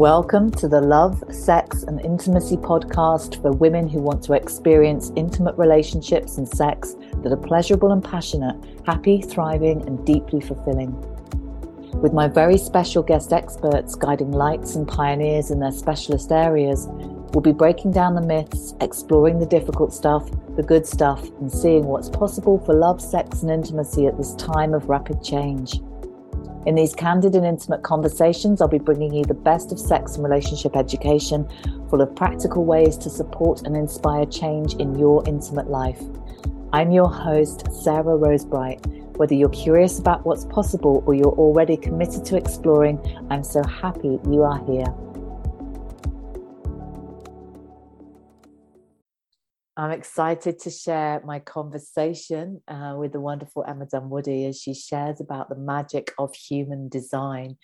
Welcome to the Love, Sex, and Intimacy podcast for women who want to experience intimate relationships and sex that are pleasurable and passionate, happy, thriving, and deeply fulfilling. With my very special guest experts guiding lights and pioneers in their specialist areas, we'll be breaking down the myths, exploring the difficult stuff, the good stuff, and seeing what's possible for love, sex, and intimacy at this time of rapid change. In these candid and intimate conversations, I'll be bringing you the best of sex and relationship education, full of practical ways to support and inspire change in your intimate life. I'm your host, Sarah Rosebright. Whether you're curious about what's possible or you're already committed to exploring, I'm so happy you are here. I'm excited to share my conversation uh, with the wonderful Emma Dunwoody as she shares about the magic of human design,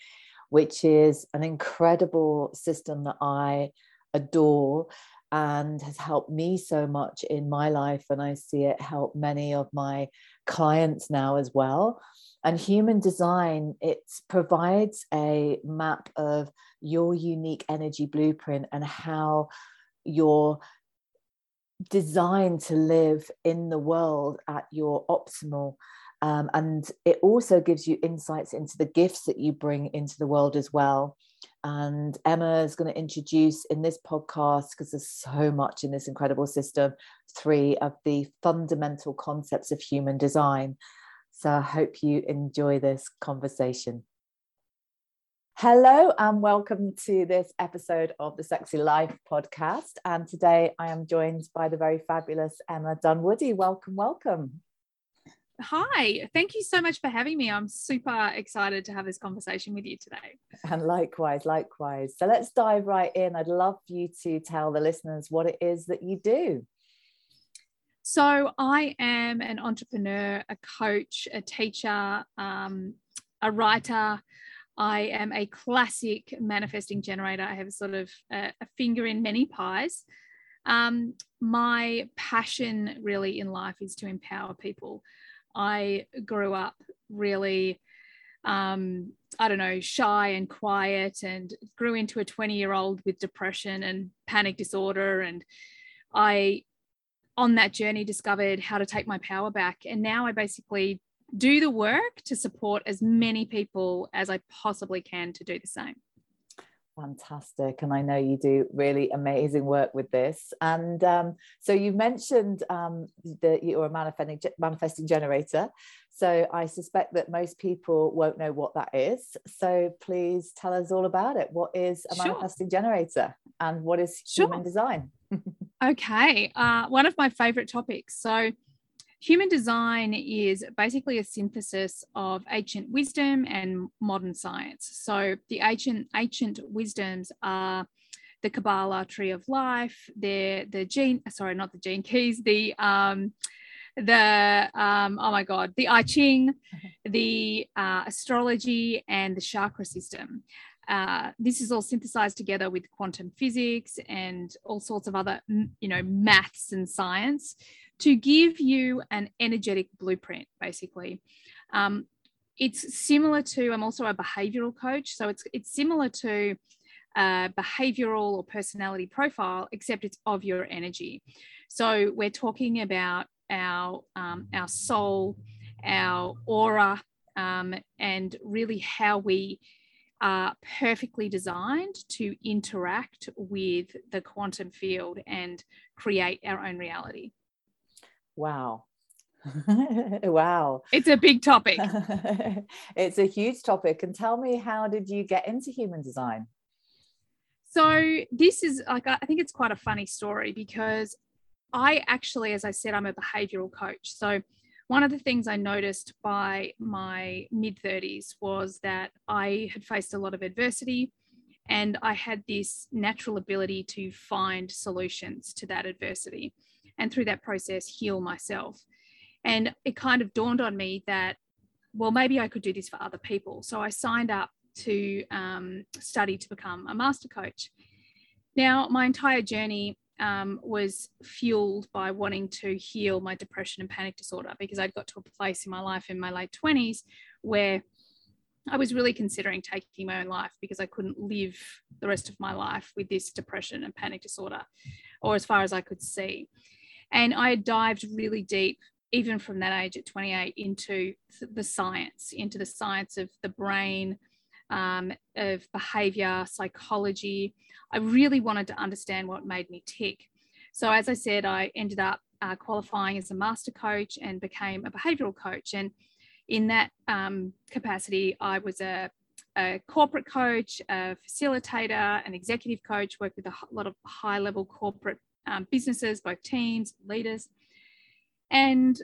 which is an incredible system that I adore and has helped me so much in my life. And I see it help many of my clients now as well. And human design, it provides a map of your unique energy blueprint and how your designed to live in the world at your optimal. Um, and it also gives you insights into the gifts that you bring into the world as well. And Emma is going to introduce in this podcast, because there's so much in this incredible system, three of the fundamental concepts of human design. So I hope you enjoy this conversation. Hello, and welcome to this episode of the Sexy Life podcast. And today I am joined by the very fabulous Emma Dunwoody. Welcome, welcome. Hi, thank you so much for having me. I'm super excited to have this conversation with you today. And likewise, likewise. So let's dive right in. I'd love you to tell the listeners what it is that you do. So, I am an entrepreneur, a coach, a teacher, um, a writer. I am a classic manifesting generator. I have sort of a, a finger in many pies. Um, my passion really in life is to empower people. I grew up really, um, I don't know, shy and quiet and grew into a 20 year old with depression and panic disorder. And I, on that journey, discovered how to take my power back. And now I basically do the work to support as many people as I possibly can to do the same. Fantastic. And I know you do really amazing work with this. And um, so you mentioned um, that you're a manifesting, manifesting generator. So I suspect that most people won't know what that is. So please tell us all about it. What is a sure. manifesting generator and what is human sure. design? okay. Uh, one of my favorite topics. So Human design is basically a synthesis of ancient wisdom and modern science. So the ancient ancient wisdoms are the Kabbalah tree of life, the the gene sorry not the gene keys, the um the um oh my god the I Ching, the uh, astrology and the chakra system. Uh, this is all synthesized together with quantum physics and all sorts of other you know maths and science to give you an energetic blueprint, basically. Um, it's similar to, I'm also a behavioral coach. So it's, it's similar to a behavioral or personality profile, except it's of your energy. So we're talking about our, um, our soul, our aura, um, and really how we are perfectly designed to interact with the quantum field and create our own reality. Wow. wow. It's a big topic. it's a huge topic. And tell me, how did you get into human design? So, this is like, I think it's quite a funny story because I actually, as I said, I'm a behavioral coach. So, one of the things I noticed by my mid 30s was that I had faced a lot of adversity and I had this natural ability to find solutions to that adversity and through that process heal myself. And it kind of dawned on me that, well, maybe I could do this for other people. So I signed up to um, study to become a master coach. Now, my entire journey um, was fueled by wanting to heal my depression and panic disorder because I'd got to a place in my life in my late 20s where I was really considering taking my own life because I couldn't live the rest of my life with this depression and panic disorder, or as far as I could see. And I dived really deep, even from that age at 28, into the science, into the science of the brain, um, of behavior, psychology. I really wanted to understand what made me tick. So, as I said, I ended up uh, qualifying as a master coach and became a behavioral coach. And in that um, capacity, I was a, a, corporate coach, a facilitator, an executive coach, worked with a lot of high level corporate um, businesses, both teams, leaders. And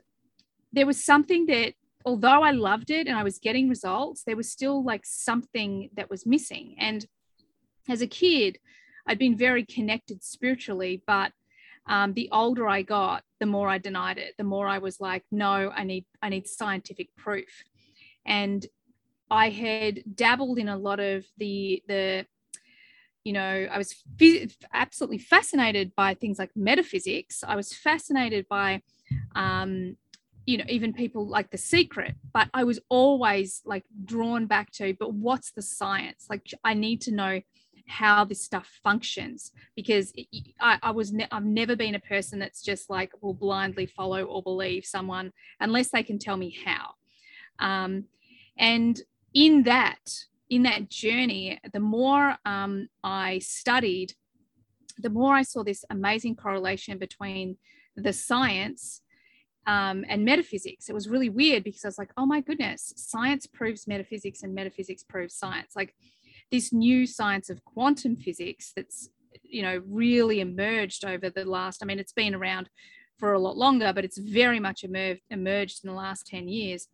there was something that, although I loved it and I was getting results, there was still like something that was missing. And as a kid, I'd been very connected spiritually, but um, the older I got, the more I denied it. The more I was like, no, I need I need scientific proof. And I had dabbled in a lot of the the you know i was absolutely fascinated by things like metaphysics i was fascinated by um, you know even people like the secret but i was always like drawn back to but what's the science like i need to know how this stuff functions because I, I was ne- I've never been a person that's just like will blindly follow or believe someone unless they can tell me how. Um, and in that in that journey, the more um, I studied, the more I saw this amazing correlation between the science um, and metaphysics. It was really weird because I was like, oh my goodness, science proves metaphysics and metaphysics proves science. Like this new science of quantum physics that's you know really emerged over the last i mean it's been around for a lot longer but it's very much emerged emerged in the last 10 years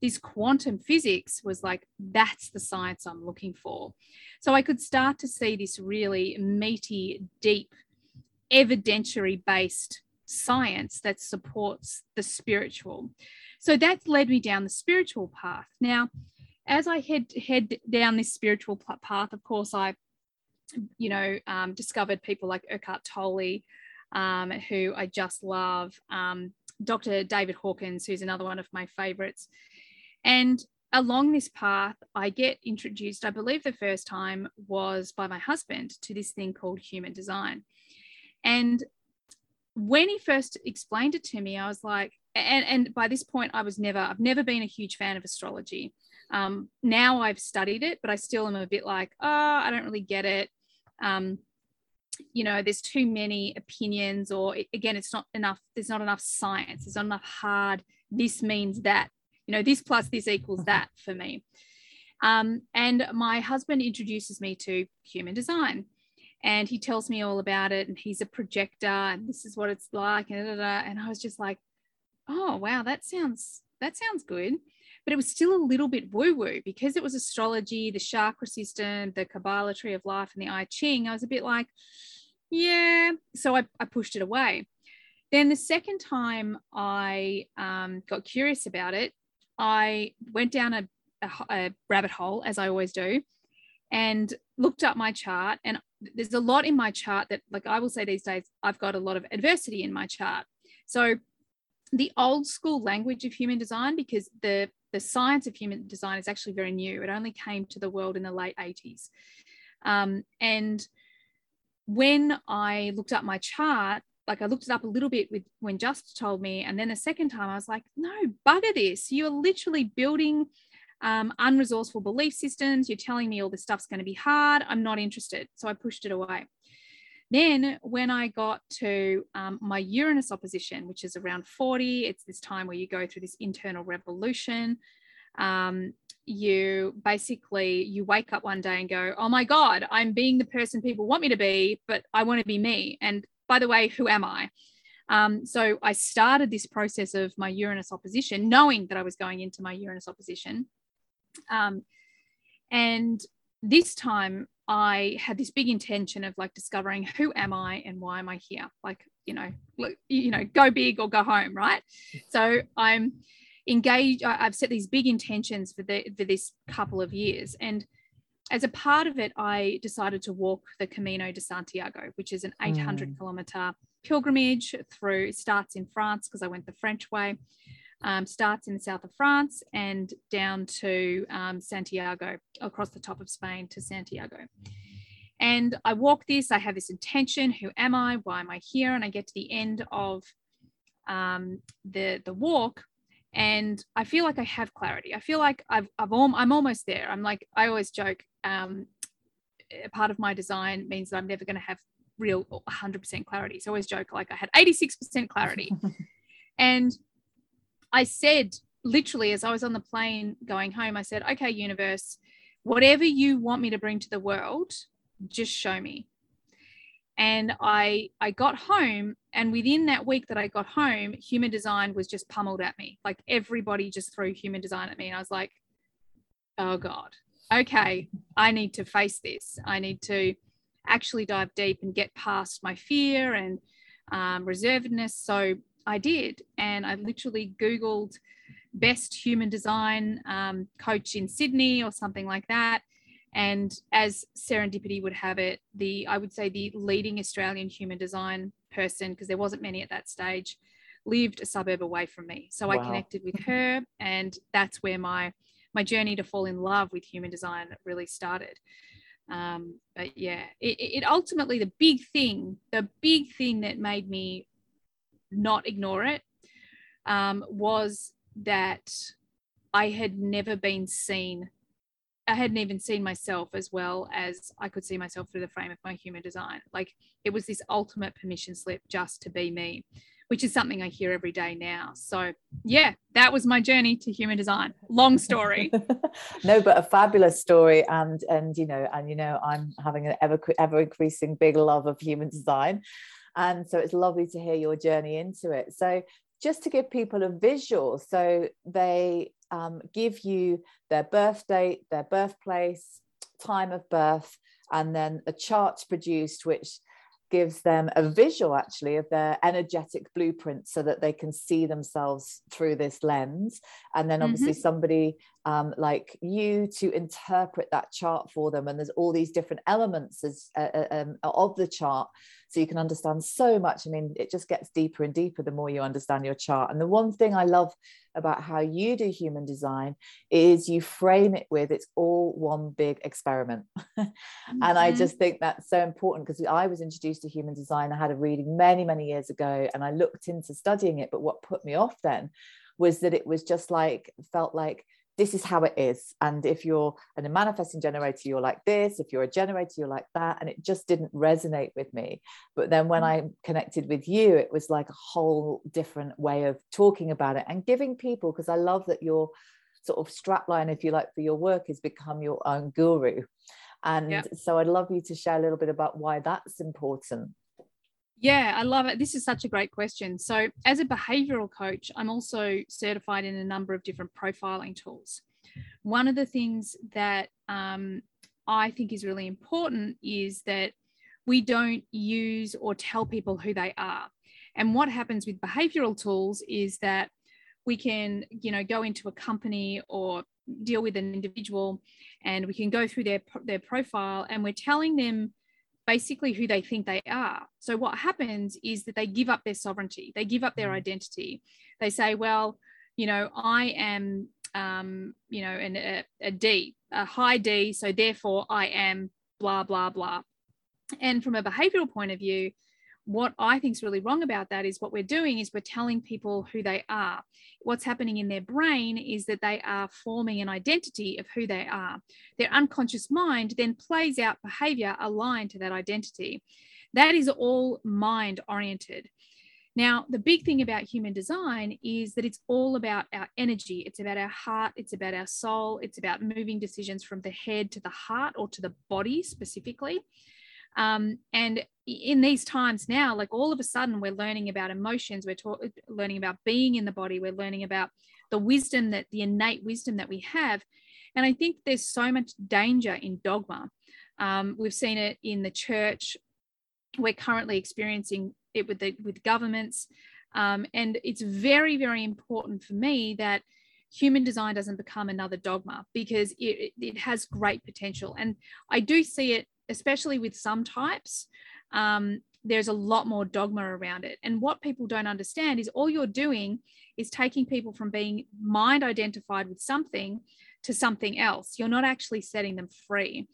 this quantum physics was like that's the science i'm looking for. So i could start to see this really meaty deep evidentiary based science that supports the spiritual. So that led me down the spiritual path. Now as I head head down this spiritual path, of course, I, you know, um, discovered people like Eckhart Tolle, um, who I just love, um, Dr. David Hawkins, who's another one of my favorites, and along this path, I get introduced. I believe the first time was by my husband to this thing called human design, and when he first explained it to me, I was like, and, and by this point, I was never, I've never been a huge fan of astrology. Um, now I've studied it, but I still am a bit like, oh, I don't really get it. Um, you know, there's too many opinions, or again, it's not enough. There's not enough science. There's not enough hard. This means that. You know, this plus this equals that for me. Um, and my husband introduces me to human design and he tells me all about it and he's a projector and this is what it's like and, da, da, da. and i was just like oh wow that sounds that sounds good but it was still a little bit woo woo because it was astrology, the chakra system, the Kabbalah tree of life, and the I Ching. I was a bit like, yeah. So I, I pushed it away. Then the second time I um, got curious about it, I went down a, a, a rabbit hole, as I always do, and looked up my chart. And there's a lot in my chart that, like I will say these days, I've got a lot of adversity in my chart. So the old school language of human design, because the the science of human design is actually very new. It only came to the world in the late 80s. Um, and when I looked up my chart, like I looked it up a little bit with when Just told me, and then the second time I was like, no, bugger this. You're literally building um, unresourceful belief systems. You're telling me all this stuff's going to be hard. I'm not interested. So I pushed it away. Then, when I got to um, my Uranus opposition, which is around 40, it's this time where you go through this internal revolution. Um, you basically you wake up one day and go, "Oh my God, I'm being the person people want me to be, but I want to be me." And by the way, who am I? Um, so I started this process of my Uranus opposition, knowing that I was going into my Uranus opposition. Um, and this time I had this big intention of like discovering who am I and why am I here? Like, you know, look, you know, go big or go home, right? So I'm engaged. I've set these big intentions for the for this couple of years, and as a part of it, I decided to walk the Camino de Santiago, which is an 800 mm. kilometer pilgrimage through. Starts in France because I went the French way. Um, starts in the south of France and down to um, Santiago, across the top of Spain to Santiago. And I walk this, I have this intention who am I? Why am I here? And I get to the end of um, the, the walk and I feel like I have clarity. I feel like I've, I've al- I'm almost there. I'm like, I always joke, um, a part of my design means that I'm never going to have real 100% clarity. So I always joke like I had 86% clarity. and I said, literally, as I was on the plane going home, I said, okay, universe, whatever you want me to bring to the world, just show me. And I I got home, and within that week that I got home, human design was just pummeled at me. Like everybody just threw human design at me, and I was like, oh god, okay, I need to face this. I need to actually dive deep and get past my fear and um, reservedness. So I did. And I literally Googled best human design um, coach in Sydney or something like that. And as serendipity would have it, the I would say the leading Australian human design person, because there wasn't many at that stage, lived a suburb away from me. So wow. I connected with her, and that's where my my journey to fall in love with human design really started. Um, but yeah, it, it ultimately the big thing, the big thing that made me not ignore it um, was that I had never been seen. I hadn't even seen myself as well as I could see myself through the frame of my human design. Like it was this ultimate permission slip just to be me which is something I hear every day now. So, yeah, that was my journey to human design. Long story. no, but a fabulous story. And, and, you know, and, you know, I'm having an ever, ever increasing big love of human design. And so it's lovely to hear your journey into it. So, just to give people a visual, so they um, give you their birth date, their birthplace, time of birth, and then a chart produced, which gives them a visual actually of their energetic blueprint so that they can see themselves through this lens. And then obviously mm-hmm. somebody um, like you to interpret that chart for them. And there's all these different elements as, uh, uh um, of the chart so you can understand so much i mean it just gets deeper and deeper the more you understand your chart and the one thing i love about how you do human design is you frame it with it's all one big experiment mm-hmm. and i mm-hmm. just think that's so important because i was introduced to human design i had a reading many many years ago and i looked into studying it but what put me off then was that it was just like felt like this is how it is. And if you're a manifesting generator, you're like this. If you're a generator, you're like that. And it just didn't resonate with me. But then when mm. I connected with you, it was like a whole different way of talking about it and giving people, because I love that your sort of strapline, if you like, for your work is become your own guru. And yep. so I'd love you to share a little bit about why that's important. Yeah, I love it. This is such a great question. So, as a behavioral coach, I'm also certified in a number of different profiling tools. One of the things that um, I think is really important is that we don't use or tell people who they are. And what happens with behavioral tools is that we can, you know, go into a company or deal with an individual and we can go through their their profile and we're telling them basically who they think they are. So what happens is that they give up their sovereignty, they give up their mm. identity. They say, well, you know, I am, um, you know, an, a, a D, a high D, so therefore I am blah blah blah. And from a behavioral point of view, what I think is really wrong about that is what we're doing is we're telling people who they are. What's happening in their brain is that they are forming an identity of who they are. Their unconscious mind then plays out behavior aligned to that identity. That is all mind oriented. Now, the big thing about human design is that it's all about our energy. It's about our heart. It's about our soul. It's about moving decisions from the head to the heart or to the body specifically. Um, and in these times now, like all of a sudden, we're learning about emotions, we're ta- learning about being in the body, we're learning about the wisdom that the innate wisdom that we have. And I think there's so much danger in dogma. Um, we've seen it in the church. We're currently experiencing it with the with governments, um, and it's very very important for me that human design doesn't become another dogma because it, it has great potential. And I do see it especially with some types, um, there's a lot more dogma around it. And what people don't understand is all you're doing is taking people from being mind identified with something to something else. You're not actually setting them free.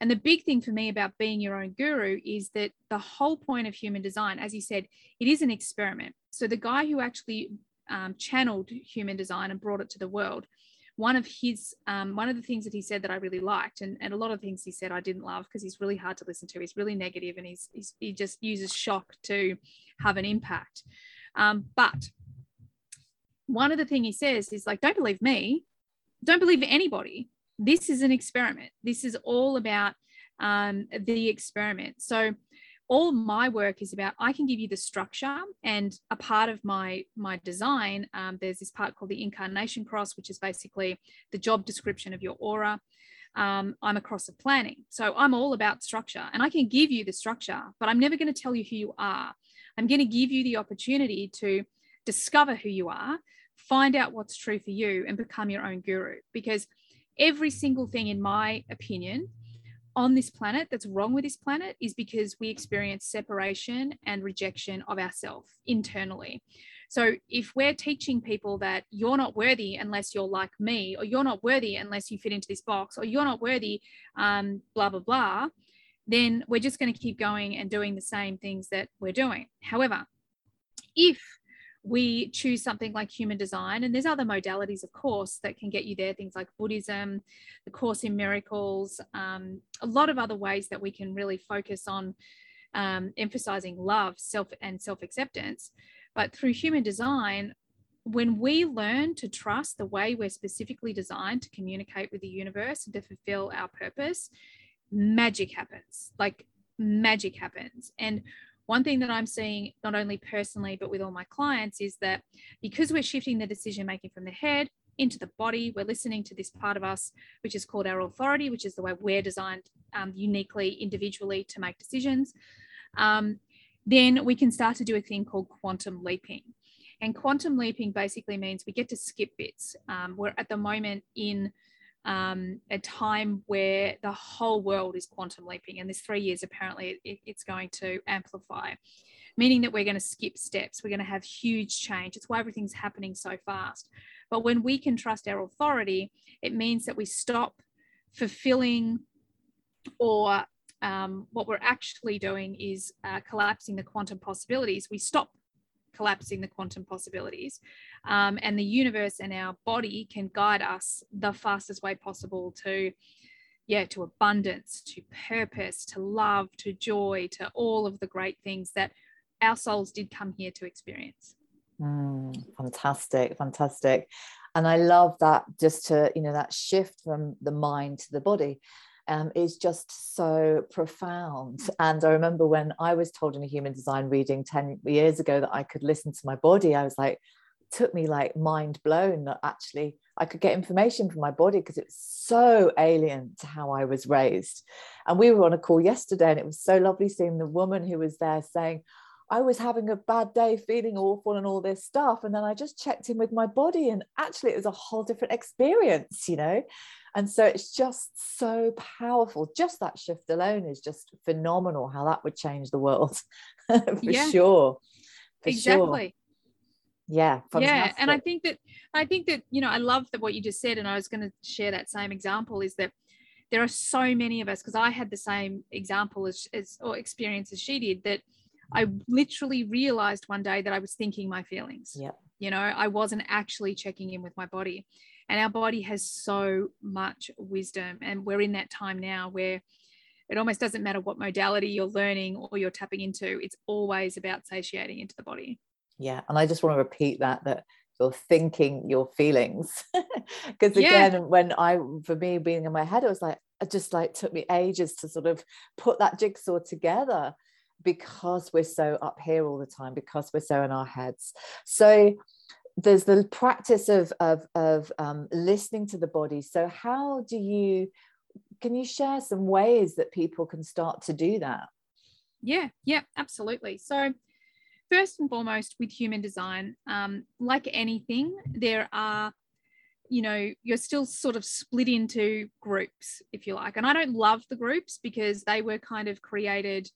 And the big thing for me about being your own guru is that the whole point of human design, as you said, it is an experiment. So the guy who actually um, channeled human design and brought it to the world, one of his um, one of the things that he said that I really liked, and, and a lot of things he said I didn't love because he's really hard to listen to. He's really negative and he's, he's he just uses shock to have an impact. Um, but one of the things he says is like, don't believe me, don't believe anybody. This is an experiment. This is all about um, the experiment. So all my work is about i can give you the structure and a part of my my design um, there's this part called the incarnation cross which is basically the job description of your aura. Um, i'm a cross of planning. So i'm all about structure and i can give you the structure but i'm never going to tell you who you are. I'm going to give you the opportunity to discover who you are find out what's true for you and become your own guru. Because every single thing in my opinion on this planet that's wrong with this planet is because we experience separation and rejection of ourselves internally. So if we're teaching people that you're not worthy unless you're like me or you're not worthy unless you fit into this box or you're not worthy um, blah blah blah then we're just going to keep going and doing the same things that we're doing. However if we choose something like human design and there's other modalities of course that can get you there things like buddhism the course in miracles um, a lot of other ways that we can really focus on um, emphasizing love self and self-acceptance. But through human design when we learn to trust the way we're specifically designed to communicate with the universe and to fulfill our purpose magic happens like magic happens. And one thing that I'm seeing, not only personally, but with all my clients, is that because we're shifting the decision making from the head into the body, we're listening to this part of us, which is called our authority, which is the way we're designed um, uniquely, individually to make decisions. Um, then we can start to do a thing called quantum leaping. And quantum leaping basically means we get to skip bits. Um, we're at the moment in um, a time where the whole world is quantum leaping. And this three years, apparently, it, it's going to amplify, meaning that we're going to skip steps. We're going to have huge change. It's why everything's happening so fast. But when we can trust our authority, it means that we stop fulfilling or um, what we're actually doing is uh, collapsing the quantum possibilities. We stop collapsing the quantum possibilities. Um, and the universe and our body can guide us the fastest way possible to, yeah, to abundance, to purpose, to love, to joy, to all of the great things that our souls did come here to experience. Mm, fantastic, fantastic. And I love that just to, you know, that shift from the mind to the body um, is just so profound. And I remember when I was told in a human design reading 10 years ago that I could listen to my body, I was like, took me like mind blown that actually I could get information from my body because it was so alien to how I was raised. And we were on a call yesterday, and it was so lovely seeing the woman who was there saying, I was having a bad day, feeling awful, and all this stuff. And then I just checked in with my body, and actually, it was a whole different experience, you know. And so it's just so powerful. Just that shift alone is just phenomenal how that would change the world for yeah. sure. For exactly. Sure. Yeah. Yeah. And I think that, I think that, you know, I love that what you just said. And I was going to share that same example is that there are so many of us, because I had the same example as, as or experience as she did, that I literally realized one day that I was thinking my feelings. Yeah. You know, I wasn't actually checking in with my body. And our body has so much wisdom. And we're in that time now where it almost doesn't matter what modality you're learning or you're tapping into, it's always about satiating into the body. Yeah. And I just want to repeat that, that you're thinking your feelings. Because again, yeah. when I, for me being in my head, it was like, it just like took me ages to sort of put that jigsaw together because we're so up here all the time, because we're so in our heads. So there's the practice of of, of um, listening to the body so how do you can you share some ways that people can start to do that yeah yeah absolutely so first and foremost with human design um, like anything there are you know you're still sort of split into groups if you like and i don't love the groups because they were kind of created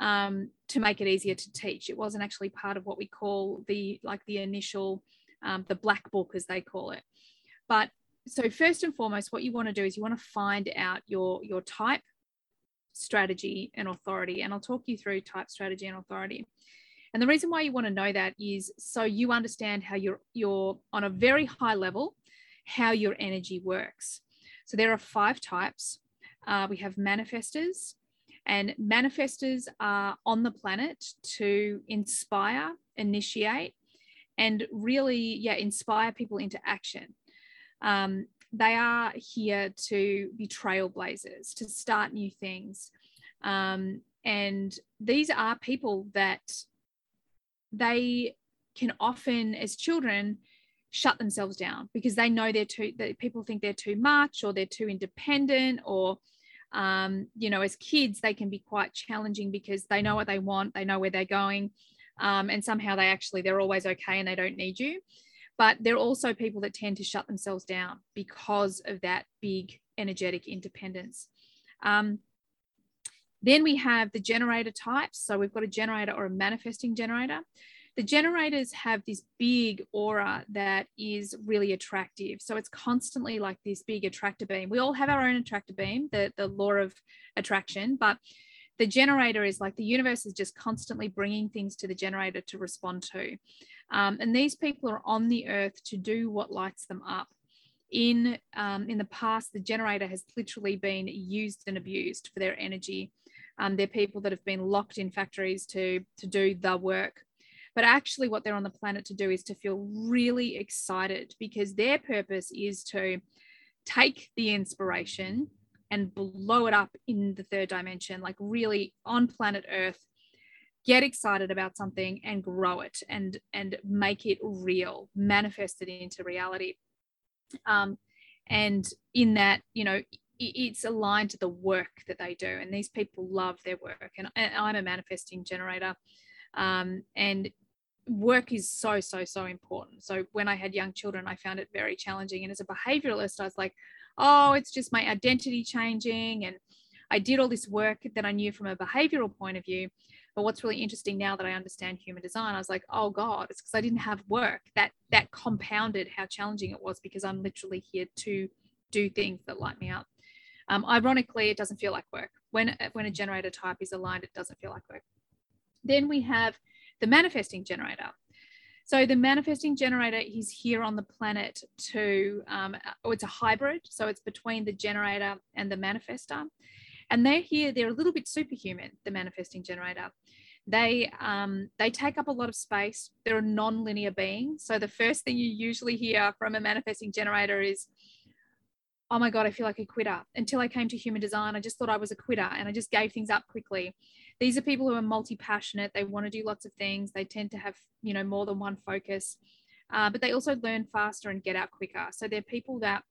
um, to make it easier to teach. It wasn't actually part of what we call the like the initial, um, the black book as they call it. But so first and foremost, what you want to do is you want to find out your your type, strategy, and authority. And I'll talk you through type, strategy, and authority. And the reason why you want to know that is so you understand how you're you're on a very high level, how your energy works. So there are five types. Uh, we have manifestors, and manifestors are on the planet to inspire, initiate, and really, yeah, inspire people into action. Um, they are here to be trailblazers, to start new things. Um, and these are people that they can often, as children, shut themselves down because they know they're too, that people think they're too much or they're too independent or um, you know, as kids, they can be quite challenging because they know what they want, they know where they're going, um, and somehow they actually they're always okay and they don't need you. But they're also people that tend to shut themselves down because of that big energetic independence. Um, then we have the generator types. So we've got a generator or a manifesting generator the generators have this big aura that is really attractive. So it's constantly like this big attractor beam. We all have our own attractor beam, the, the law of attraction, but the generator is like the universe is just constantly bringing things to the generator to respond to. Um, and these people are on the earth to do what lights them up. In, um, in the past, the generator has literally been used and abused for their energy. Um, they're people that have been locked in factories to, to do the work but actually, what they're on the planet to do is to feel really excited because their purpose is to take the inspiration and blow it up in the third dimension, like really on planet Earth, get excited about something and grow it and and make it real, manifest it into reality. Um, and in that, you know, it's aligned to the work that they do, and these people love their work. And, I'm a manifesting generator, um, and work is so so so important so when i had young children i found it very challenging and as a behavioralist i was like oh it's just my identity changing and i did all this work that i knew from a behavioral point of view but what's really interesting now that i understand human design i was like oh god it's because i didn't have work that that compounded how challenging it was because i'm literally here to do things that light me up um, ironically it doesn't feel like work when when a generator type is aligned it doesn't feel like work then we have the manifesting generator. So the manifesting generator is here on the planet to, um, oh, it's a hybrid. So it's between the generator and the manifester. And they're here, they're a little bit superhuman, the manifesting generator. They, um, they take up a lot of space. They're a non-linear being. So the first thing you usually hear from a manifesting generator is, oh my God, I feel like a quitter. Until I came to human design, I just thought I was a quitter and I just gave things up quickly. These are people who are multi-passionate. They want to do lots of things. They tend to have you know more than one focus uh, but they also learn faster and get out quicker. So they're people that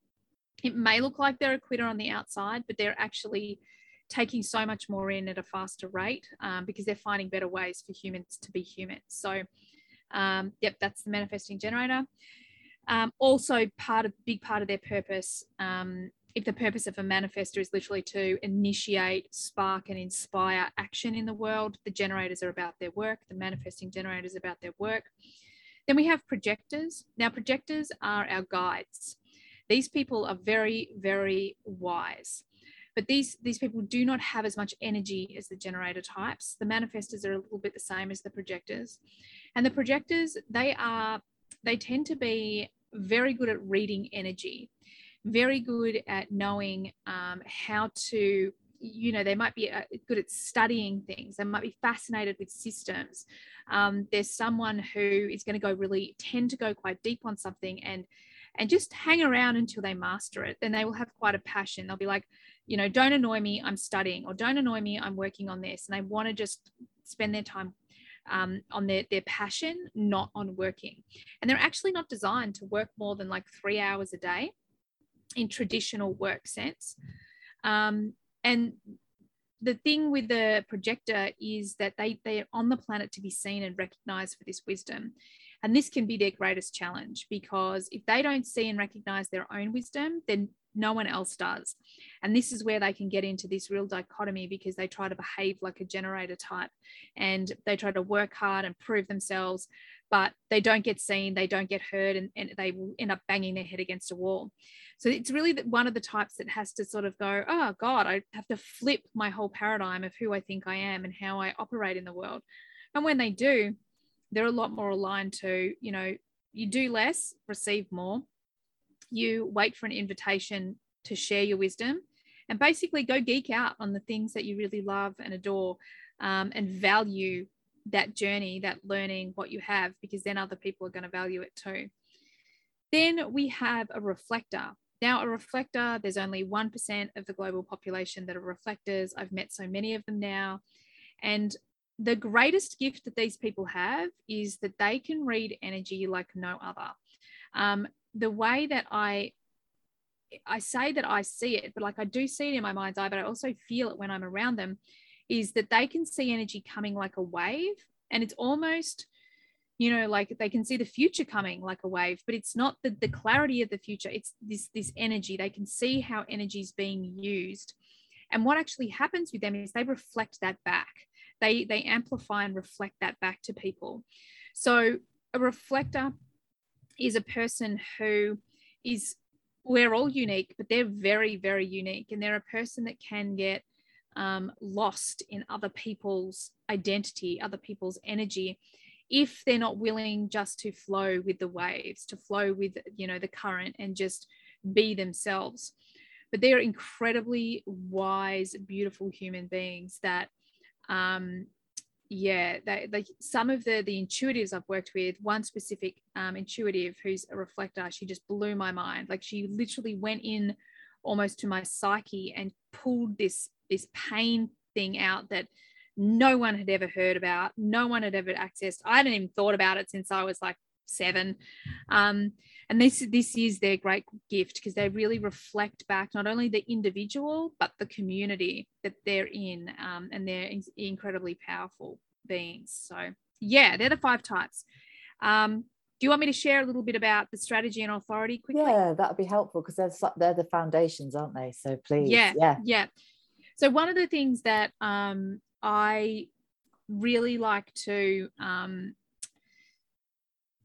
it may look like they're a quitter on the outside but they're actually taking so much more in at a faster rate um, because they're finding better ways for humans to be human. So um, yep that's the manifesting generator um, also part of big part of their purpose um, if the purpose of a manifestor is literally to initiate, spark, and inspire action in the world, the generators are about their work, the manifesting generators about their work. Then we have projectors. Now, projectors are our guides. These people are very, very wise. But these, these people do not have as much energy as the generator types. The manifestors are a little bit the same as the projectors. And the projectors, they are, they tend to be very good at reading energy very good at knowing um, how to you know they might be uh, good at studying things. They might be fascinated with systems. Um, there's someone who is going to go really tend to go quite deep on something and and just hang around until they master it. Then they will have quite a passion. They'll be like you know don't annoy me i'm studying or don't annoy me i'm working on this and they want to just spend their time um, on their, their passion not on working and they're actually not designed to work more than like three hours a day in traditional work sense. Um, and the thing with the projector is that they they're on the planet to be seen and recognized for this wisdom and this can be their greatest challenge because if they don't see and recognize their own wisdom then No one else does. And this is where they can get into this real dichotomy because they try to behave like a generator type and they try to work hard and prove themselves, but they don't get seen, they don't get heard, and, and they will end up banging their head against a wall. So it's really one of the types that has to sort of go, oh God, I have to flip my whole paradigm of who I think I am and how I operate in the world. And when they do, they're a lot more aligned to, you know, you do less, receive more. You wait for an invitation to share your wisdom and basically go geek out on the things that you really love and adore um, and value that journey, that learning, what you have, because then other people are going to value it too. Then we have a reflector. Now, a reflector, there's only 1% of the global population that are reflectors. I've met so many of them now. And the greatest gift that these people have is that they can read energy like no other. Um, the way that I I say that I see it, but like I do see it in my mind's eye, but I also feel it when I'm around them, is that they can see energy coming like a wave. And it's almost you know like they can see the future coming like a wave but it's not the, the clarity of the future. It's this this energy. They can see how energy is being used. And what actually happens with them is they reflect that back. They they amplify and reflect that back to people. So a reflector is a person who is we're all unique but they're very very unique. And they're a person that can get um, lost in other people's identity other people's energy if they're not willing just to flow with the waves to flow with you know the current and just be themselves. But they're incredibly wise beautiful human beings that um yeah they, they some of the the intuitives i've worked with one specific um, intuitive who's a reflector she just blew my mind like she literally went in almost to my psyche and pulled this this pain thing out that no one had ever heard about, no one had ever accessed. I hadn't even thought about it since I was like seven. Um, and this this is their great gift because they really reflect back not only the individual but the community that they're in, um, and they're in- incredibly powerful beings. So yeah, they're the five types. Um, do you want me to share a little bit about the strategy and authority quickly? Yeah, that would be helpful because they're they're the foundations, aren't they? So please, yeah, yeah, yeah. So one of the things that um, I really like to, um,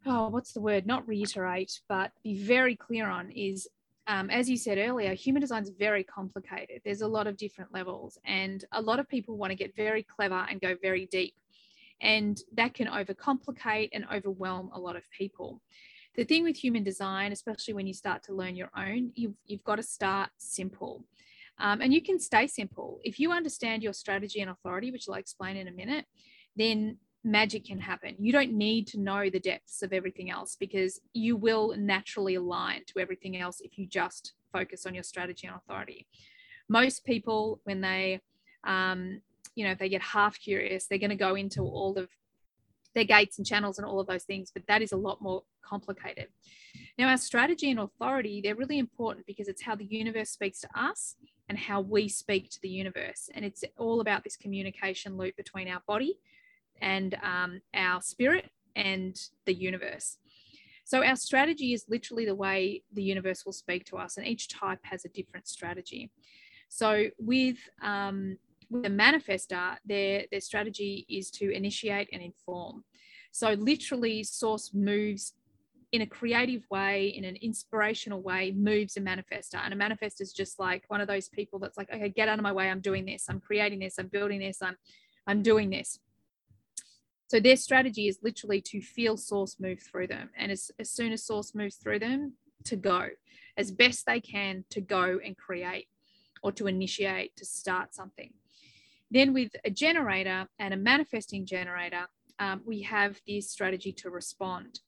oh, what's the word? Not reiterate, but be very clear on is, um, as you said earlier, human design is very complicated. There's a lot of different levels, and a lot of people want to get very clever and go very deep. And that can overcomplicate and overwhelm a lot of people. The thing with human design, especially when you start to learn your own, you've, you've got to start simple. Um, and you can stay simple. If you understand your strategy and authority, which I'll explain in a minute, then magic can happen. You don't need to know the depths of everything else because you will naturally align to everything else if you just focus on your strategy and authority. Most people, when they, um, you know, if they get half curious, they're going to go into all of their gates and channels and all of those things, but that is a lot more complicated. Now, our strategy and authority, they're really important because it's how the universe speaks to us and how we speak to the universe. And it's all about this communication loop between our body and um, our spirit and the universe. So, our strategy is literally the way the universe will speak to us, and each type has a different strategy. So, with um, with a manifester, their, their strategy is to initiate and inform. So, literally, source moves in a creative way, in an inspirational way, moves a manifester. And a manifester is just like one of those people that's like, okay, get out of my way. I'm doing this. I'm creating this. I'm building this. I'm, I'm doing this. So their strategy is literally to feel source move through them. And as, as soon as source moves through them, to go as best they can to go and create or to initiate, to start something. Then with a generator and a manifesting generator, um, we have this strategy to respond.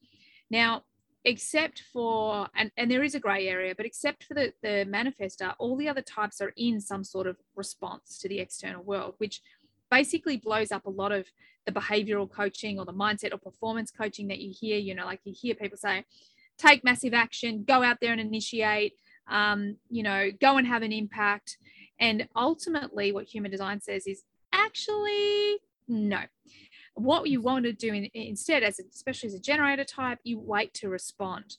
Now, except for and, and there is a gray area but except for the, the manifester all the other types are in some sort of response to the external world which basically blows up a lot of the behavioral coaching or the mindset or performance coaching that you hear you know like you hear people say take massive action go out there and initiate um, you know go and have an impact and ultimately what human design says is actually no what you want to do in, instead, as a, especially as a generator type, you wait to respond.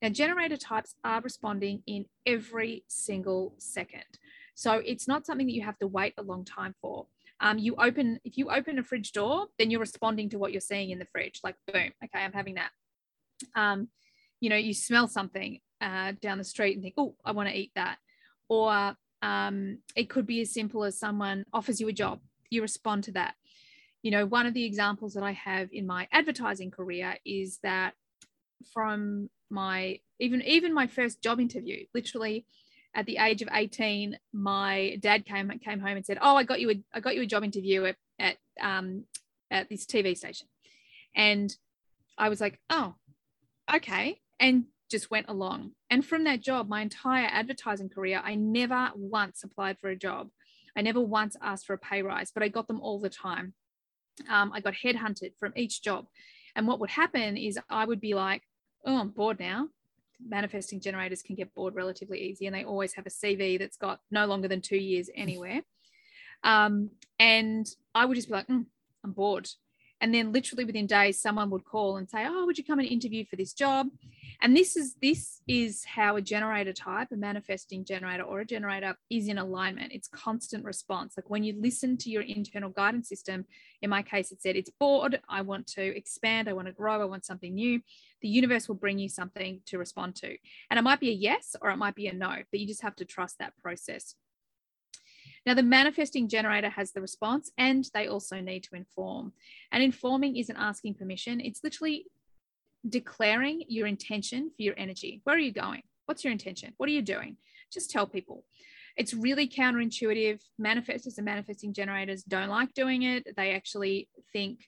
Now, generator types are responding in every single second. So it's not something that you have to wait a long time for. Um, you open, if you open a fridge door, then you're responding to what you're seeing in the fridge, like boom, okay, I'm having that. Um, you know, you smell something uh, down the street and think, oh, I want to eat that. Or um, it could be as simple as someone offers you a job, you respond to that. You know, one of the examples that I have in my advertising career is that from my even even my first job interview, literally at the age of 18, my dad came came home and said, "Oh, I got you a I got you a job interview at at um, at this TV station," and I was like, "Oh, okay," and just went along. And from that job, my entire advertising career, I never once applied for a job. I never once asked for a pay rise, but I got them all the time. Um, I got headhunted from each job. And what would happen is I would be like, oh, I'm bored now. Manifesting generators can get bored relatively easy, and they always have a CV that's got no longer than two years anywhere. Um, and I would just be like, mm, I'm bored. And then literally within days, someone would call and say, Oh, would you come and interview for this job? And this is this is how a generator type, a manifesting generator or a generator is in alignment. It's constant response. Like when you listen to your internal guidance system, in my case, it said it's bored, I want to expand, I want to grow, I want something new. The universe will bring you something to respond to. And it might be a yes or it might be a no, but you just have to trust that process. Now, the manifesting generator has the response and they also need to inform. And informing isn't asking permission, it's literally declaring your intention for your energy. Where are you going? What's your intention? What are you doing? Just tell people. It's really counterintuitive. Manifestors and manifesting generators don't like doing it. They actually think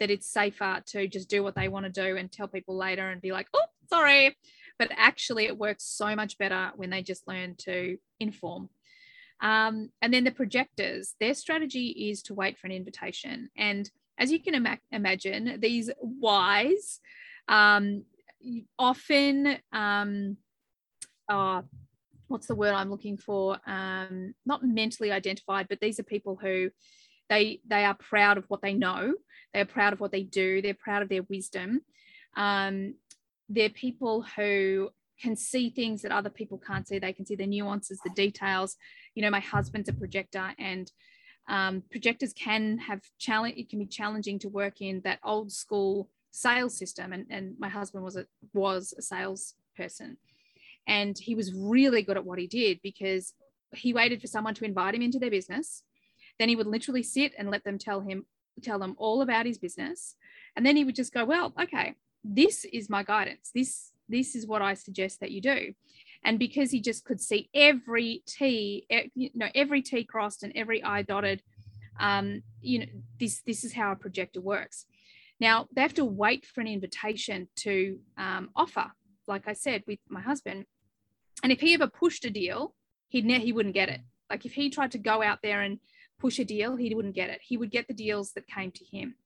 that it's safer to just do what they want to do and tell people later and be like, oh, sorry. But actually, it works so much better when they just learn to inform. Um, and then the projectors, their strategy is to wait for an invitation. And as you can ima- imagine, these wise um, often, um, uh, what's the word I'm looking for? Um, not mentally identified, but these are people who they they are proud of what they know. They are proud of what they do. They're proud of their wisdom. Um, they're people who can see things that other people can't see. They can see the nuances, the details. You know, my husband's a projector, and um, projectors can have challenge. It can be challenging to work in that old school sales system and, and my husband was a was a sales person and he was really good at what he did because he waited for someone to invite him into their business then he would literally sit and let them tell him tell them all about his business and then he would just go well okay this is my guidance this this is what i suggest that you do and because he just could see every t you know every t crossed and every i dotted um, you know this this is how a projector works now, they have to wait for an invitation to um, offer, like I said, with my husband. And if he ever pushed a deal, he'd ne- he wouldn't get it. Like if he tried to go out there and push a deal, he wouldn't get it. He would get the deals that came to him.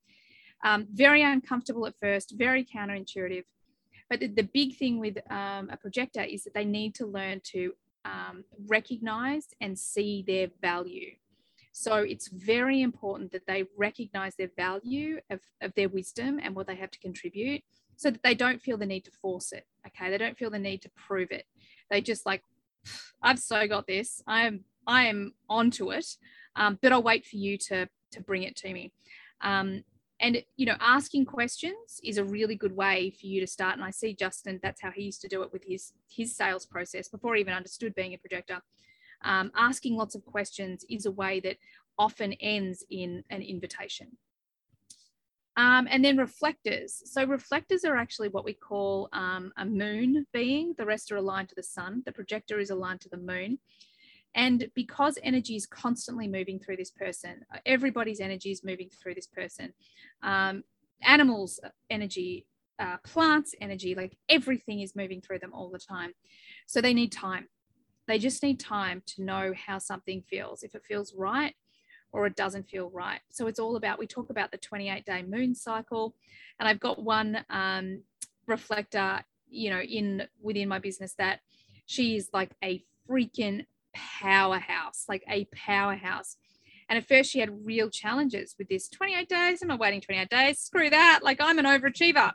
Um, very uncomfortable at first, very counterintuitive. But the, the big thing with um, a projector is that they need to learn to um, recognize and see their value. So it's very important that they recognize their value of, of their wisdom and what they have to contribute so that they don't feel the need to force it. Okay. They don't feel the need to prove it. They just like, I've so got this. I am I am onto it. Um, but I'll wait for you to to bring it to me. Um, and you know, asking questions is a really good way for you to start. And I see Justin, that's how he used to do it with his his sales process before he even understood being a projector um, asking lots of questions is a way that often ends in an invitation. Um, and then reflectors. So reflectors are actually what we call um, a moon being. The rest are aligned to the sun. The projector is aligned to the moon. And because energy is constantly moving through this person, everybody's energy is moving through this person. Um, animals' energy, uh, plants' energy, like everything is moving through them all the time. So they need time. They just need time to know how something feels, if it feels right or it doesn't feel right. So it's all about, we talk about the 28 day moon cycle. And I've got one um, reflector, you know, in within my business that she is like a freaking powerhouse, like a powerhouse. And at first, she had real challenges with this 28 days. Am I waiting 28 days? Screw that. Like, I'm an overachiever.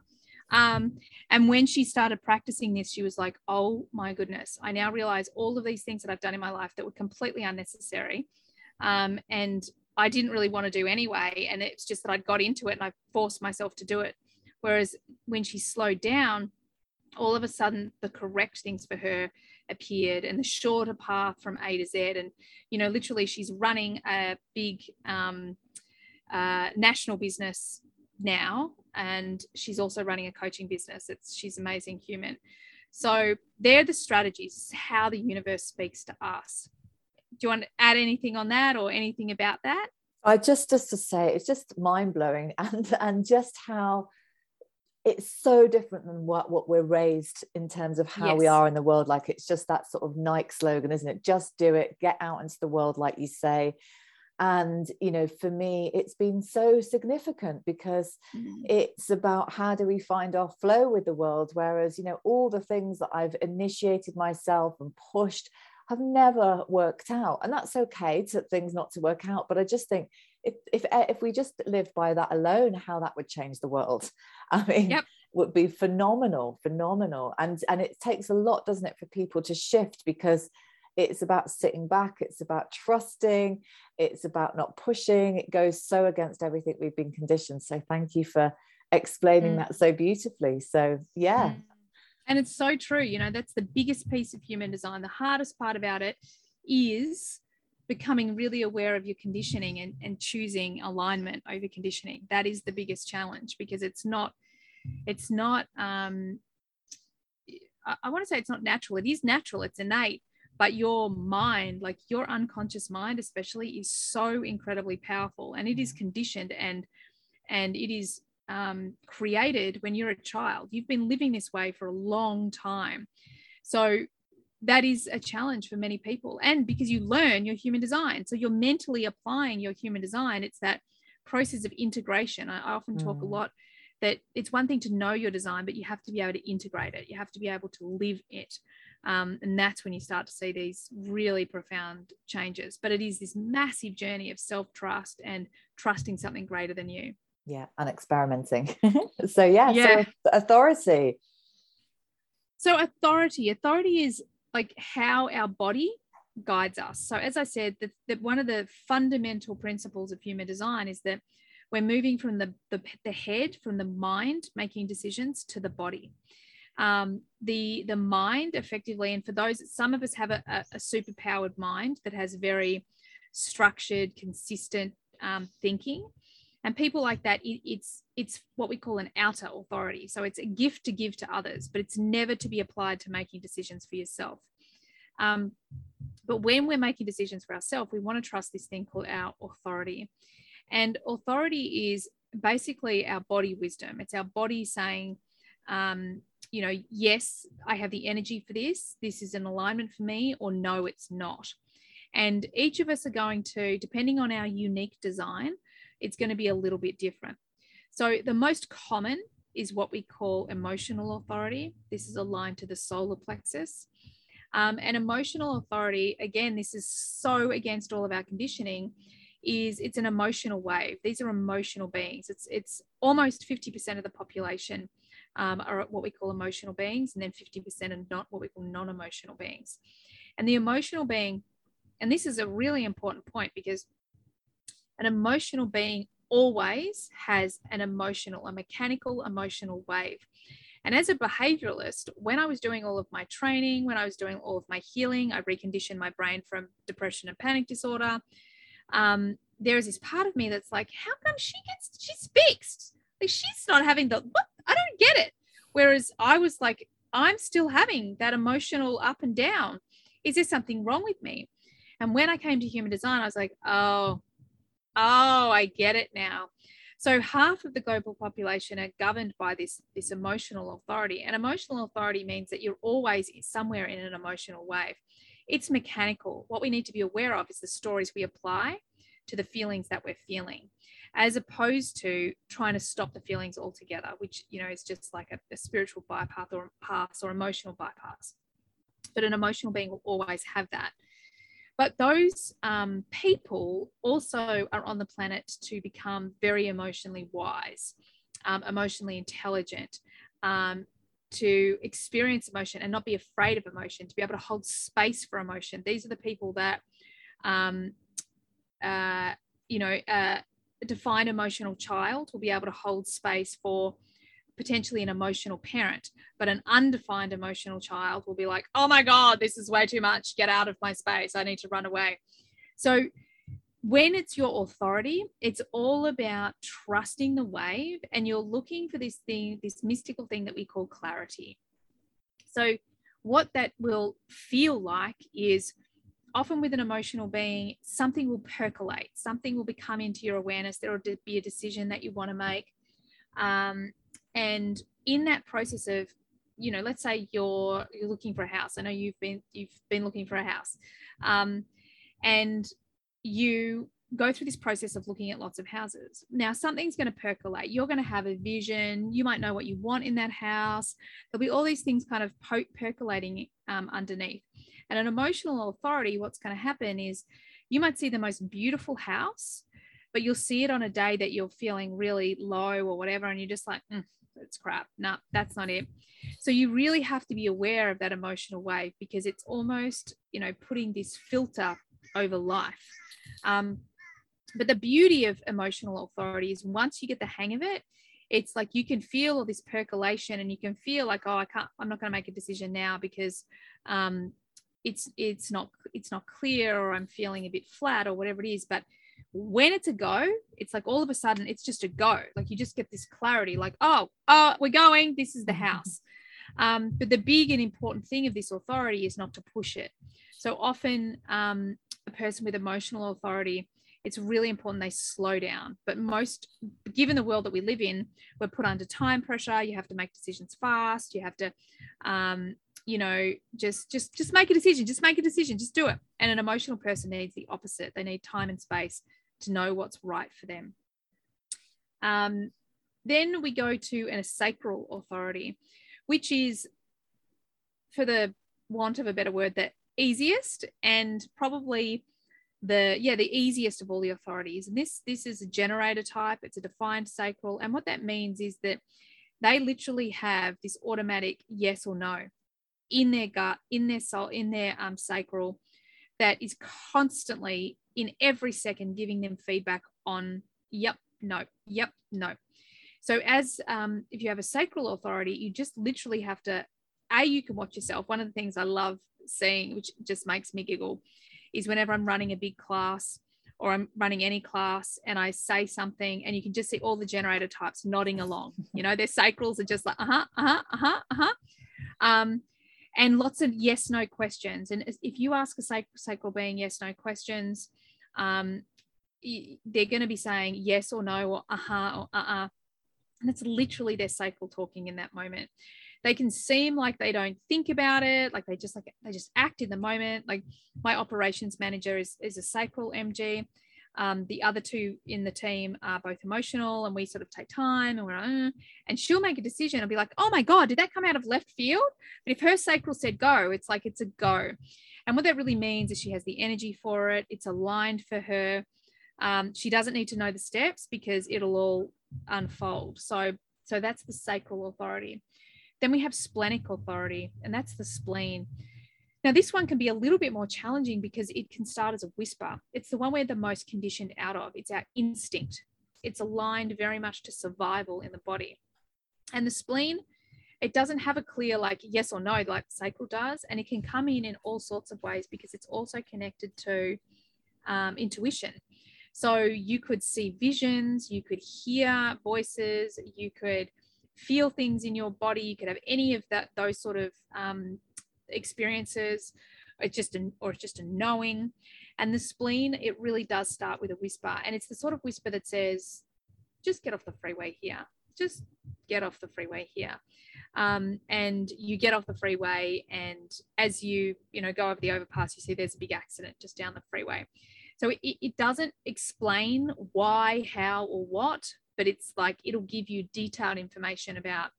Um, and when she started practicing this, she was like, oh my goodness, I now realize all of these things that I've done in my life that were completely unnecessary. Um, and I didn't really want to do anyway. And it's just that I'd got into it and I forced myself to do it. Whereas when she slowed down, all of a sudden the correct things for her appeared and the shorter path from A to Z. And, you know, literally she's running a big um, uh, national business now. And she's also running a coaching business. It's she's amazing human. So they're the strategies how the universe speaks to us. Do you want to add anything on that or anything about that? I just just to say it's just mind-blowing and and just how it's so different than what, what we're raised in terms of how yes. we are in the world. Like it's just that sort of nike slogan isn't it? Just do it get out into the world like you say. And you know for me it's been so significant because mm-hmm. it's about how do we find our flow with the world? Whereas you know all the things that i've initiated myself and pushed have never worked out. And that's okay to things not to work out but i just think if if eh, if we just lived by that alone how that would change the world. I mean yep. would be phenomenal phenomenal. And and it takes a lot doesn't it for people to shift because it's about sitting back it's about trusting it's about not pushing. It goes so against everything we've been conditioned. So thank you for explaining mm. that so beautifully. So yeah. Mm. and it's so true you know that's the biggest piece of human design. The hardest part about it is becoming really aware of your conditioning and, and choosing alignment over conditioning. That is the biggest challenge because it's not it's not um I, I want to say it's not natural. It is natural it's innate but your mind like your unconscious mind especially is so incredibly powerful and it is mm. conditioned and and it is um, created when you're a child. You've been living this way for a long time. So that is a challenge for many people and because you learn your human design so you're mentally applying your human design it's that process of integration i, often talk mm. a lot that it's one thing to know your design but you have to be able to integrate it you have to be able to live it um, and that's when you start to see these really profound changes. But it is this massive journey of self trust and trusting something greater than you. Yeah, and experimenting. so, yeah, yeah. So authority. So, authority, authority is like how our body guides us. So, as I said, that, that one of the fundamental principles of human design is that we're moving from the, the, the head, from the mind making decisions to the body um, the the mind effectively and for those some of us have a, a, a super powered mind that has very structured consistent um, thinking and people like that it, it's it's what we call an outer authority. So it's a gift to give to others but it's never to be applied to making decisions for yourself. Um, but when we're making decisions for ourselves we want to trust this thing called our authority. And authority is basically our body wisdom. It's our body saying um, you know, yes, I have the energy for this, this is an alignment for me, or no, it's not. And each of us are going to, depending on our unique design, it's going to be a little bit different. So the most common is what we call emotional authority. This is aligned to the solar plexus. Um, and emotional authority, again, this is so against all of our conditioning, is it's an emotional wave. These are emotional beings. It's it's almost 50% of the population um, are what we call emotional beings, and then 50% are not what we call non emotional beings. And the emotional being, and this is a really important point because an emotional being always has an emotional, a mechanical emotional wave. And as a behavioralist, when I was doing all of my training, when I was doing all of my healing, I reconditioned my brain from depression and panic disorder. Um, there is this part of me that's like, how come she gets, she's fixed? Like she's not having the, what I don't get it. Whereas I was like, I'm still having that emotional up and down. Is there something wrong with me? And when I came to human design, I was like, oh, oh, I get it now. So half of the global population are governed by this, this emotional authority. And emotional authority means that you're always somewhere in an emotional wave. It's mechanical. What we need to be aware of is the stories we apply to the feelings that we're feeling as opposed to trying to stop the feelings altogether, which you know is just like a, a spiritual bypass or pass or emotional bypass. But an emotional being will always have that. But those um, people also are on the planet to become very emotionally wise, um, emotionally intelligent, um, to experience emotion and not be afraid of emotion, to be able to hold space for emotion. These are the people that, um, uh, you know, uh, defined emotional child will be able to hold space for potentially an emotional parent, but an undefined emotional child will be like, oh my God, this is way too much. Get out of my space. I need to run away. So when it's your authority, it's all about trusting the wave and you're looking for this thing, this mystical thing that we call clarity. So, what that will feel like is often with an emotional being, something will percolate, something will become into your awareness. There will be a decision that you want to make. Um, and in that process of you know let's say you're you're looking for a house. I know you've been you've been looking for a house. Um, and you go through this process of looking at lots of houses. Now something's going to percolate. You're going to have a vision. You might know what you want in that house. There'll be all these things kind of percolating um, underneath. And an emotional authority what's going to happen is you might see the most beautiful house but you'll see it on a day that you're feeling really low or whatever and you're just like mm, it's crap. No, nah, that's not it. So you really have to be aware of that emotional wave because it's almost, you know, putting this filter over life. Um, but the beauty of emotional authority is once you get the hang of it, it's like you can feel all this percolation and you can feel like, oh, I can't, I'm not going to make a decision now because um, it's it's not it's not clear or I'm feeling a bit flat or whatever it is. But when it's a go, it's like all of a sudden it's just a go. Like you just get this clarity, like, oh, oh, we're going, this is the house. Um, but the big and important thing of this authority is not to push it. So often, um, a person with emotional authority, it's really important they slow down. But most, given the world that we live in, we're put under time pressure. You have to make decisions fast. You have to, um, you know, just just just make a decision. Just make a decision. Just do it. And an emotional person needs the opposite. They need time and space to know what's right for them. Um, then we go to a sacral authority, which is, for the want of a better word, the easiest and probably the yeah the easiest of all the authorities. And this this is a generator type. It's a defined sacral, and what that means is that they literally have this automatic yes or no in their gut, in their soul, in their um, sacral that is constantly in every second giving them feedback on yep no yep no. So as um, if you have a sacral authority you just literally have to a you can watch yourself. One of the things i love seeing which just makes me giggle is whenever i'm running a big class or i'm running any class and i say something and you can just see all the generator types nodding along. You know their sacrals are just like uh-huh uh-huh uh-huh uh-huh. Um, and lots of yes no questions. And if you ask a sacral being yes no questions um, they're going to be saying yes or no or uh-huh or uh-uh. And it's literally their sacral talking in that moment. They can seem like they don't think about it like they just like they just act in the moment. Like my operations manager is, is a sacral mg um, the other two in the team are both emotional and we sort of take time and we're uh, and she'll make a decision and be like oh my god did that come out of left field but if her sacral said go it's like it's a go and what that really means is she has the energy for it, it's aligned for her. Um, she doesn't need to know the steps because it'll all unfold. So, so that's the sacral authority. Then we have splenic authority, and that's the spleen. Now, this one can be a little bit more challenging because it can start as a whisper. It's the one we're the most conditioned out of. It's our instinct. It's aligned very much to survival in the body. And the spleen it doesn't have a clear like yes or no like sacral does and it can come in in all sorts of ways because it's also connected to um, intuition so you could see visions you could hear voices you could feel things in your body you could have any of that those sort of um, experiences it's just a, or it's just a knowing. And the spleen it really does start with a whisper. And it's the sort of whisper that says just get off the freeway here. Just get off the freeway here. Um, and you get off the freeway and as you you know go over the overpass you see there's a big accident just down the freeway. So it, it doesn't explain why how or what but it's like it'll give you detailed information about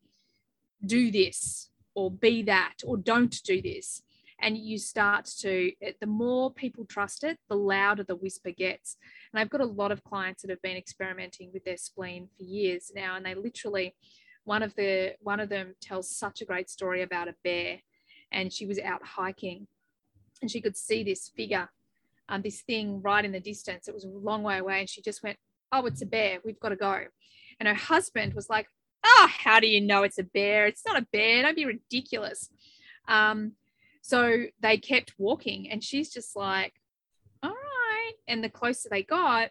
do this or be that or don't do this. And you start to the more people trust it the louder the whisper gets. And i've got a lot of clients that have been experimenting with their spleen for years now and they literally one of the one of them tells such a great story about a bear and she was out hiking and she could see this figure um, this thing right in the distance. It was a long way away and she just went oh it's a bear. We've got to go. And her husband was like oh how do you know it's a bear it's not a bear don't be ridiculous um, so they kept walking, and she's just like, all right. And the closer they got,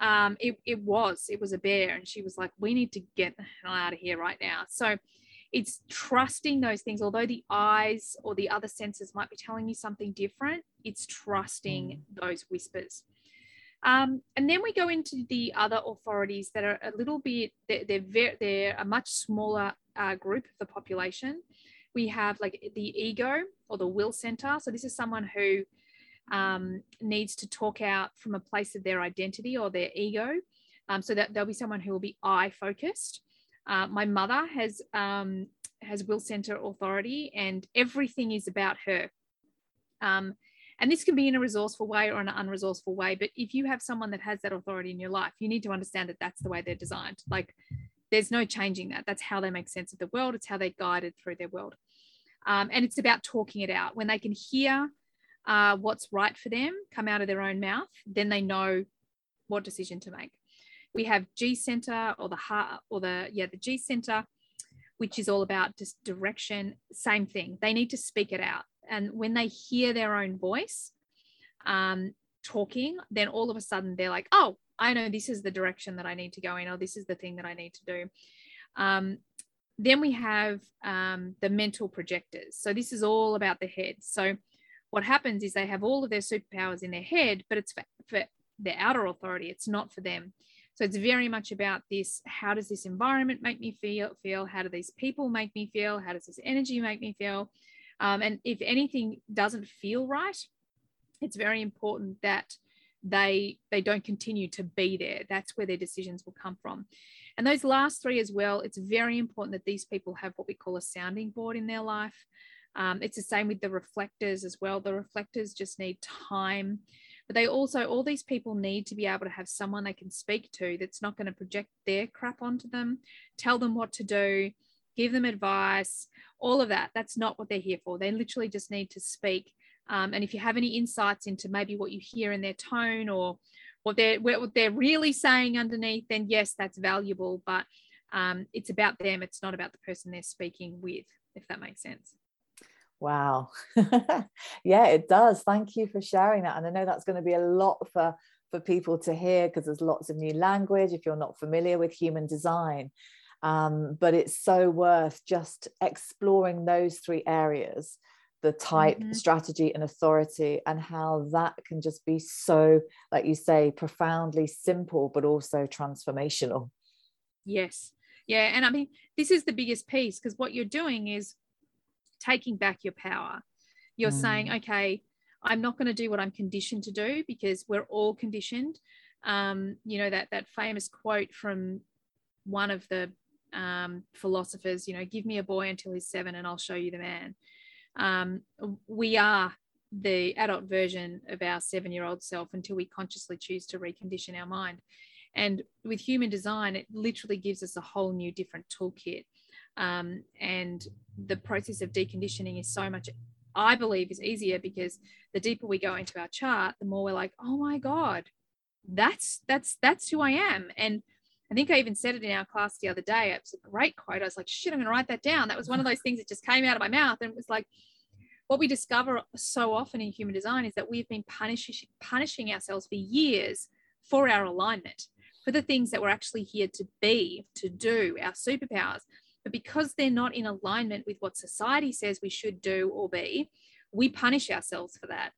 um, it, it was, it was a bear. And she was like, we need to get the hell out of here right now. So it's trusting those things, although the eyes or the other senses might be telling you something different, it's trusting mm. those whispers. Um, and then we go into the other authorities that are a little bit, they're, they're, very, they're a much smaller uh, group of the population we have like the ego or the will center. So this is someone who um, needs to talk out from a place of their identity or their ego. Um, so that there'll be someone who will be I focused. Uh, my mother has um, has will center authority, and everything is about her. Um, and this can be in a resourceful way or an unresourceful way. But if you have someone that has that authority in your life, you need to understand that that's the way they're designed. Like there's no changing that. That's how they make sense of the world. It's how they're guided through their world. Um, and it's about talking it out. When they can hear uh, what's right for them come out of their own mouth, then they know what decision to make. We have G center or the heart or the yeah the G center, which is all about just direction. Same thing. They need to speak it out, and when they hear their own voice um, talking, then all of a sudden they're like, oh, I know this is the direction that I need to go in, or this is the thing that I need to do. Um, then we have um, the mental projectors. So this is all about the head. So what happens is they have all of their superpowers in their head, but it's for, for their outer authority. It's not for them. So it's very much about this. How does this environment make me feel? Feel? How do these people make me feel? How does this energy make me feel? Um, and if anything doesn't feel right, it's very important that they they don't continue to be there that's where their decisions will come from and those last three as well it's very important that these people have what we call a sounding board in their life um, it's the same with the reflectors as well the reflectors just need time but they also all these people need to be able to have someone they can speak to that's not going to project their crap onto them tell them what to do give them advice all of that that's not what they're here for they literally just need to speak um, and if you have any insights into maybe what you hear in their tone or what they're what they're really saying underneath, then yes, that's valuable. But um, it's about them. It's not about the person they're speaking with, if that makes sense. Wow. yeah, it does. Thank you for sharing that. And I know that's going to be a lot for for people to hear because there's lots of new language if you're not familiar with human design. Um, but it's so worth just exploring those three areas the type mm-hmm. strategy and authority and how that can just be so like you say profoundly simple but also transformational yes yeah and i mean this is the biggest piece because what you're doing is taking back your power you're mm. saying okay i'm not going to do what i'm conditioned to do because we're all conditioned um, you know that that famous quote from one of the um, philosophers you know give me a boy until he's seven and i'll show you the man um, we are the adult version of our seven year old self until we consciously choose to recondition our mind. And with human design, it literally gives us a whole new different toolkit. Um, and the process of deconditioning is so much, I believe, is easier because the deeper we go into our chart, the more we're like, oh my God, that's that's that's who I am. And I think I even said it in our class the other day. It was a great quote. I was like, shit, I'm going to write that down. That was one of those things that just came out of my mouth. And it was like, what we discover so often in human design is that we've been punishing, punishing ourselves for years for our alignment, for the things that we're actually here to be, to do, our superpowers. But because they're not in alignment with what society says we should do or be, we punish ourselves for that.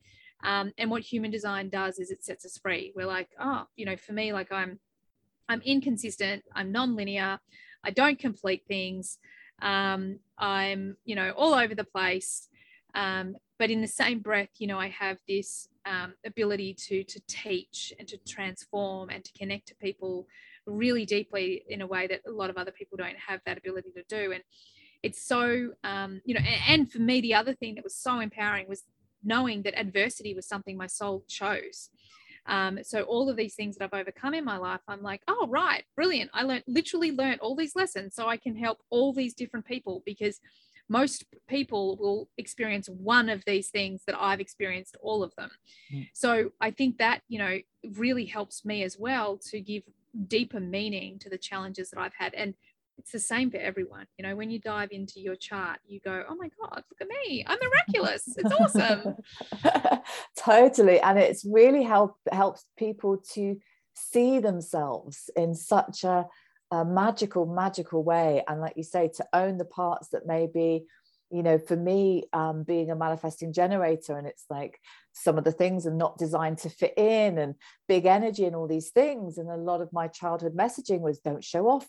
Um, and what human design does is it sets us free. We're like, oh, you know, for me, like I'm I'm inconsistent, I'm non-linear, I don't complete things, um, I'm, you know, all over the place. Um, but in the same breath, you know, I have this um, ability to to teach and to transform and to connect to people really deeply in a way that a lot of other people don't have that ability to do. And it's so um, you know and, and for me the other thing that was so empowering was knowing that adversity was something my soul chose um, so all of these things that I've overcome in my life, I'm like, oh right, brilliant. I learned literally learned all these lessons so I can help all these different people because most people will experience one of these things that I've experienced all of them. Mm. So I think that, you know, really helps me as well to give deeper meaning to the challenges that I've had. And it's the same for everyone. You know, when you dive into your chart, you go, oh my God, look at me. I'm miraculous. It's awesome. totally. And it's really help helps people to see themselves in such a a magical, magical way. And like you say, to own the parts that maybe, you know, for me, um, being a manifesting generator, and it's like some of the things are not designed to fit in and big energy and all these things. And a lot of my childhood messaging was don't show off,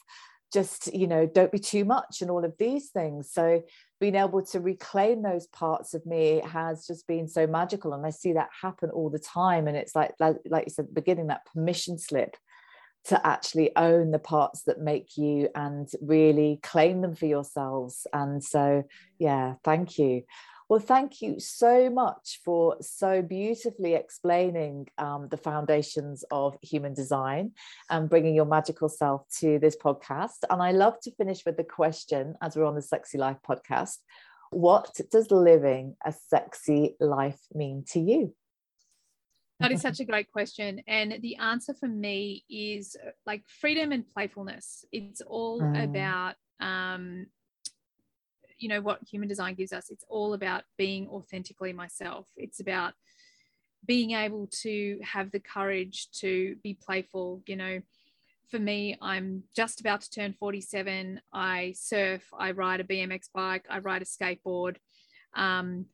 just, you know, don't be too much and all of these things. So being able to reclaim those parts of me has just been so magical. And I see that happen all the time. And it's like, like, like you said, beginning that permission slip to actually own the parts that make you and really claim them for yourselves. And so, yeah, thank you. Well, thank you so much for so beautifully explaining um, the foundations of human design and bringing your magical self to this podcast. And I love to finish with the question as we're on the Sexy Life podcast What does living a sexy life mean to you? That is such a great question. And the answer for me is uh, like freedom and playfulness. It's all mm. about, um, you know, what human design gives us. It's all about being authentically myself. It's about being able to have the courage to be playful. You know, for me, I'm just about to turn 47. I surf, I ride a BMX bike, I ride a skateboard. Um,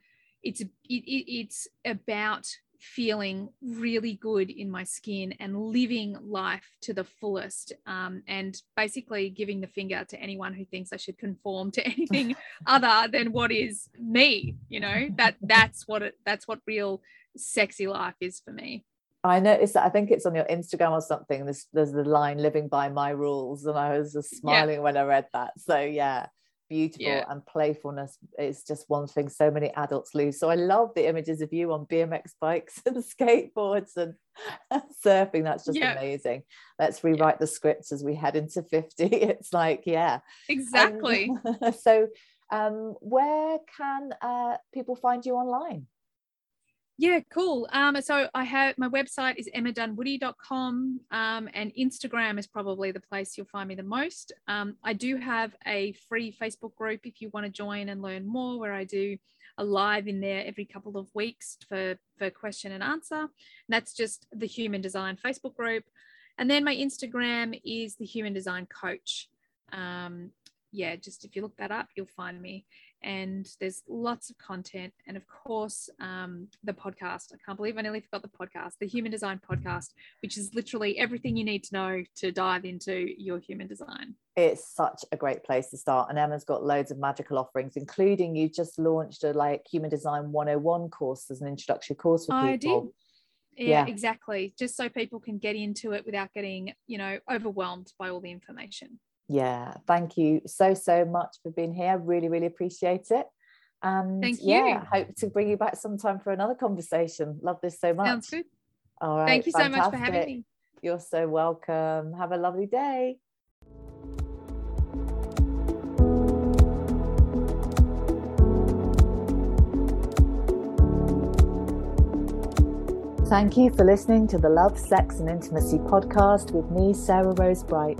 it's it, it, it's about feeling really good in my skin and living life to the fullest um, and basically giving the finger to anyone who thinks i should conform to anything other than what is me you know that that's what it that's what real sexy life is for me I noticed that I think it's on your Instagram or something. There's there's the line living by my rules, and I was just smiling yeah. when I read that. So yeah, beautiful yeah. and playfulness is just one thing so many adults lose. So i love the images of you on bmx bikes and skateboards and surfing. That's just yeah. amazing. Let's rewrite yeah. the scripts as we head into 50 it's like yeah. Exactly. um, so um, where can uh, people find you online yeah, cool. Um, so I have my website is emmadunwoody.com um, and Instagram is probably the place you'll find me the most. Um, I do have a free Facebook group if you want to join and learn more, where I do a live in there every couple of weeks for, for question and answer. And that's just the Human Design Facebook group. And then my Instagram is the Human Design Coach. Um, yeah, just if you look that up, you'll find me and there's lots of content. And of course, um, the podcast. I can't believe I nearly forgot the podcast, the Human Design Podcast, which is literally everything you need to know to dive into your human design. It's such a great place to start. And Emma's got loads of magical offerings, including you just launched a like Human Design 101 course as an introductory course for people. I did. Yeah, yeah, exactly. Just so people can get into it without getting, you know, overwhelmed by all the information yeah thank you so so much for being here. Really really appreciate it. And thank you. yeah hope to bring you back sometime for another conversation. Love this so much. sounds good. All right thank you fantastic. so much for having me. You're so welcome. Have a lovely day. Thank you for listening to the Love, Sex and Intimacy podcast with me, Sarah Rose Bright.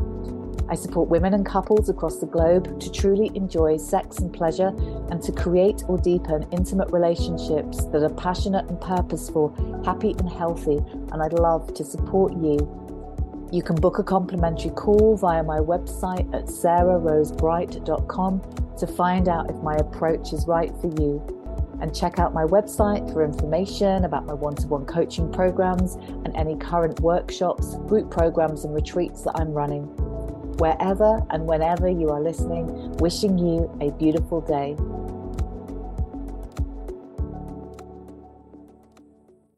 I support women and couples across the globe to truly enjoy sex and pleasure and to create or deepen intimate relationships that are passionate and purposeful, happy and healthy. And I'd love to support you. You can book a complimentary call via my website at sarahrosebright.com to find out if my approach is right for you. And check out my website for information about my one to one coaching programs and any current workshops, group programs, and retreats that I'm running wherever and whenever you are listening, wishing you a beautiful day.